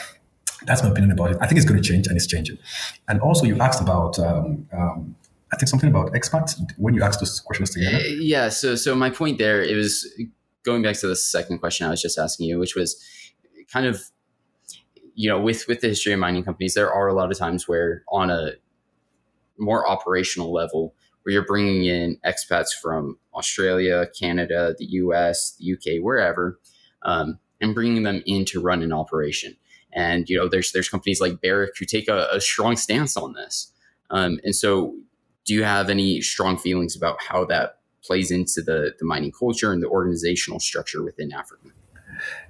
that's my opinion about it. I think it's going to change, and it's changing. And also, you asked about um, um, I think something about expats when you asked those questions together. Uh, yeah. So, so my point there, it was going back to the second question I was just asking you, which was kind of you know, with with the history of mining companies, there are a lot of times where on a more operational level, where you're bringing in expats from Australia, Canada, the U.S., the U.K., wherever, um, and bringing them in to run an operation. And you know, there's there's companies like Barrick who take a, a strong stance on this. Um, and so, do you have any strong feelings about how that plays into the the mining culture and the organizational structure within Africa?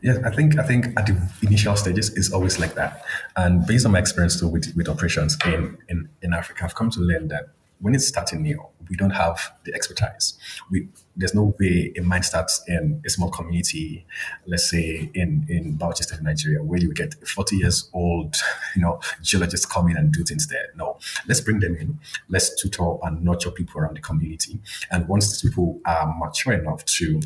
Yes, I think I think at the initial stages it's always like that. And based on my experience too with, with operations in, in, in Africa, I've come to learn that when it's starting new, we don't have the expertise. We there's no way a mine starts in a small community, let's say in in Bauchi State, Nigeria, where you get 40 years old, you know, geologists come in and do things there. No, let's bring them in. Let's tutor and nurture people around the community. And once these people are mature enough to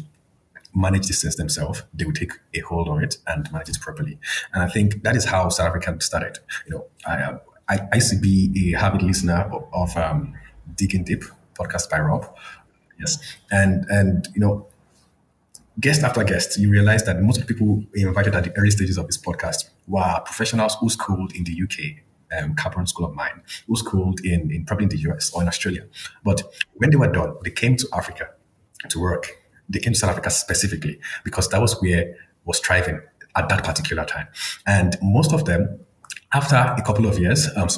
manage the things themselves, they will take a hold of it and manage it properly. And I think that is how South Africa started. You know, I, I, I used to be a habit listener of, of um, Digging Deep podcast by Rob. Yes, and and you know, guest after guest, you realize that most of the people invited at the early stages of this podcast were professionals who schooled in the UK. Um, Camborne School of Mine, who schooled in, in probably in the US or in Australia. But when they were done, they came to Africa to work they came to South Africa specifically because that was where was thriving at that particular time. And most of them after a couple of years, um,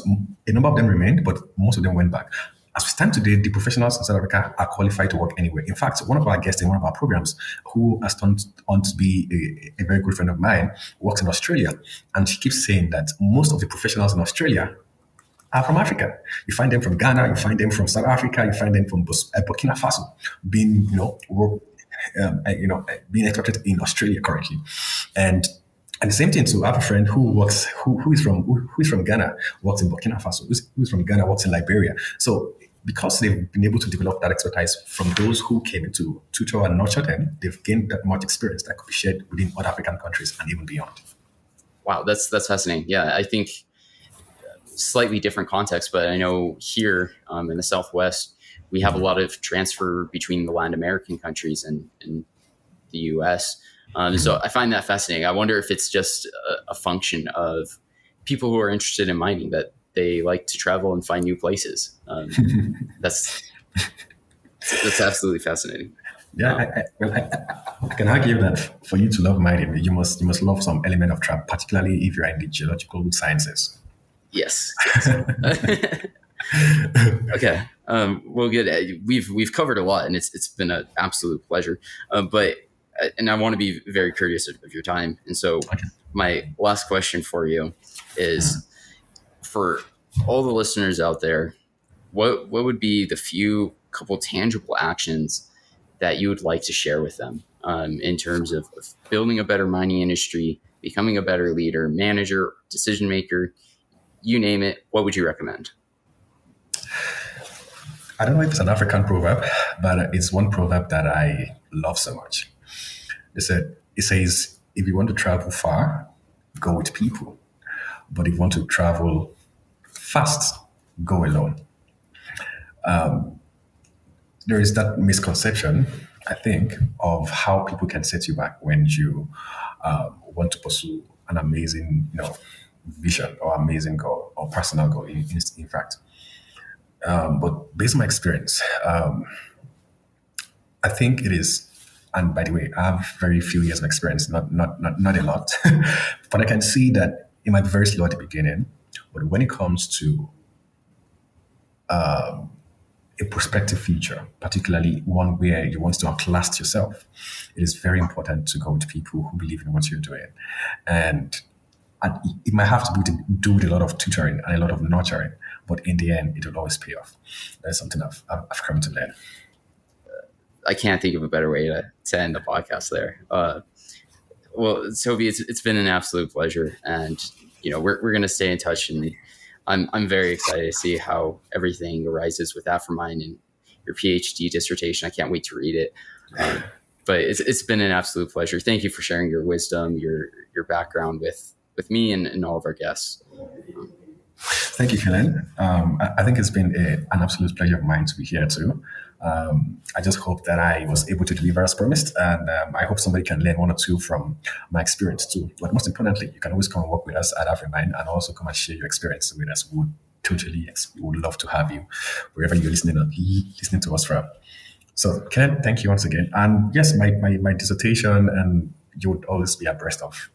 a number of them remained, but most of them went back. As we stand today, the professionals in South Africa are qualified to work anywhere. In fact, one of our guests in one of our programs, who has turned on to be a, a very good friend of mine, works in Australia. And she keeps saying that most of the professionals in Australia are from Africa. You find them from Ghana, you find them from South Africa, you find them from uh, Burkina Faso, being you know um, uh, you know being expected in Australia currently, and and the same thing too. I have a friend who works who, who is from who, who is from Ghana, works in Burkina Faso, who's, who's from Ghana, works in Liberia. So because they've been able to develop that expertise from those who came into tutor and nurture them, they've gained that much experience that could be shared within other African countries and even beyond. Wow, that's that's fascinating. Yeah, I think slightly different context, but I know here um, in the Southwest, we have a lot of transfer between the Latin American countries and, and the U.S. Um, so I find that fascinating. I wonder if it's just a, a function of people who are interested in mining that they like to travel and find new places. Um, that's that's absolutely fascinating. Yeah, I, I, well, I, I, can argue that for you to love mining, you must you must love some element of travel, particularly if you're in the geological sciences. Yes. okay. Um, well, good. We've we've covered a lot, and it's it's been an absolute pleasure. Uh, but uh, and I want to be very courteous of, of your time. And so, okay. my last question for you is for all the listeners out there, what what would be the few couple tangible actions that you would like to share with them um, in terms of, of, building a better mining industry, becoming a better leader, manager, decision maker, you name it. What would you recommend? I don't know if it's an African proverb, but it's one proverb that I love so much. It said, it says, if you want to travel far, go with people. But if you want to travel fast, go alone. Um, there is that misconception, I think, of how people can set you back when you um, want to pursue an amazing, you know, vision or amazing goal or personal goal. In, in fact, um, but based on my experience, um, I think it is. And by the way, I have very few years of experience, not not not, not a lot, but I can see that it might be very slow at the beginning but when it comes to um, a prospective future, particularly one where you want to outlast yourself, it is very important to go to people who believe in what you're doing. And, and it might have to do, do with a lot of tutoring and a lot of nurturing, but in the end, it will always pay off. That's something I've, I've come to learn. I can't think of a better way to, to end the podcast there. Uh, well, Tobi, it's, it's been an absolute pleasure. And you know, we're, we're going to stay in touch and I'm, I'm very excited to see how everything arises with Afrimine and your PhD dissertation. I can't wait to read it. Um, but it's, it's been an absolute pleasure. Thank you for sharing your wisdom, your, your background with, with me and, and all of our guests. Thank you, Helen. Um, I, I, think it's been a, an absolute pleasure of mine to be here too. Um, I just hope that I was able to deliver as promised, and um, I hope somebody can learn one or two from my experience too. But most importantly, you can always come and work with us at Afrimine and also come and share your experience with us. We would totally we would love to have you wherever you're listening listening to us from. So, Ken, thank you once again. And yes, my, my, my dissertation and you would always be abreast of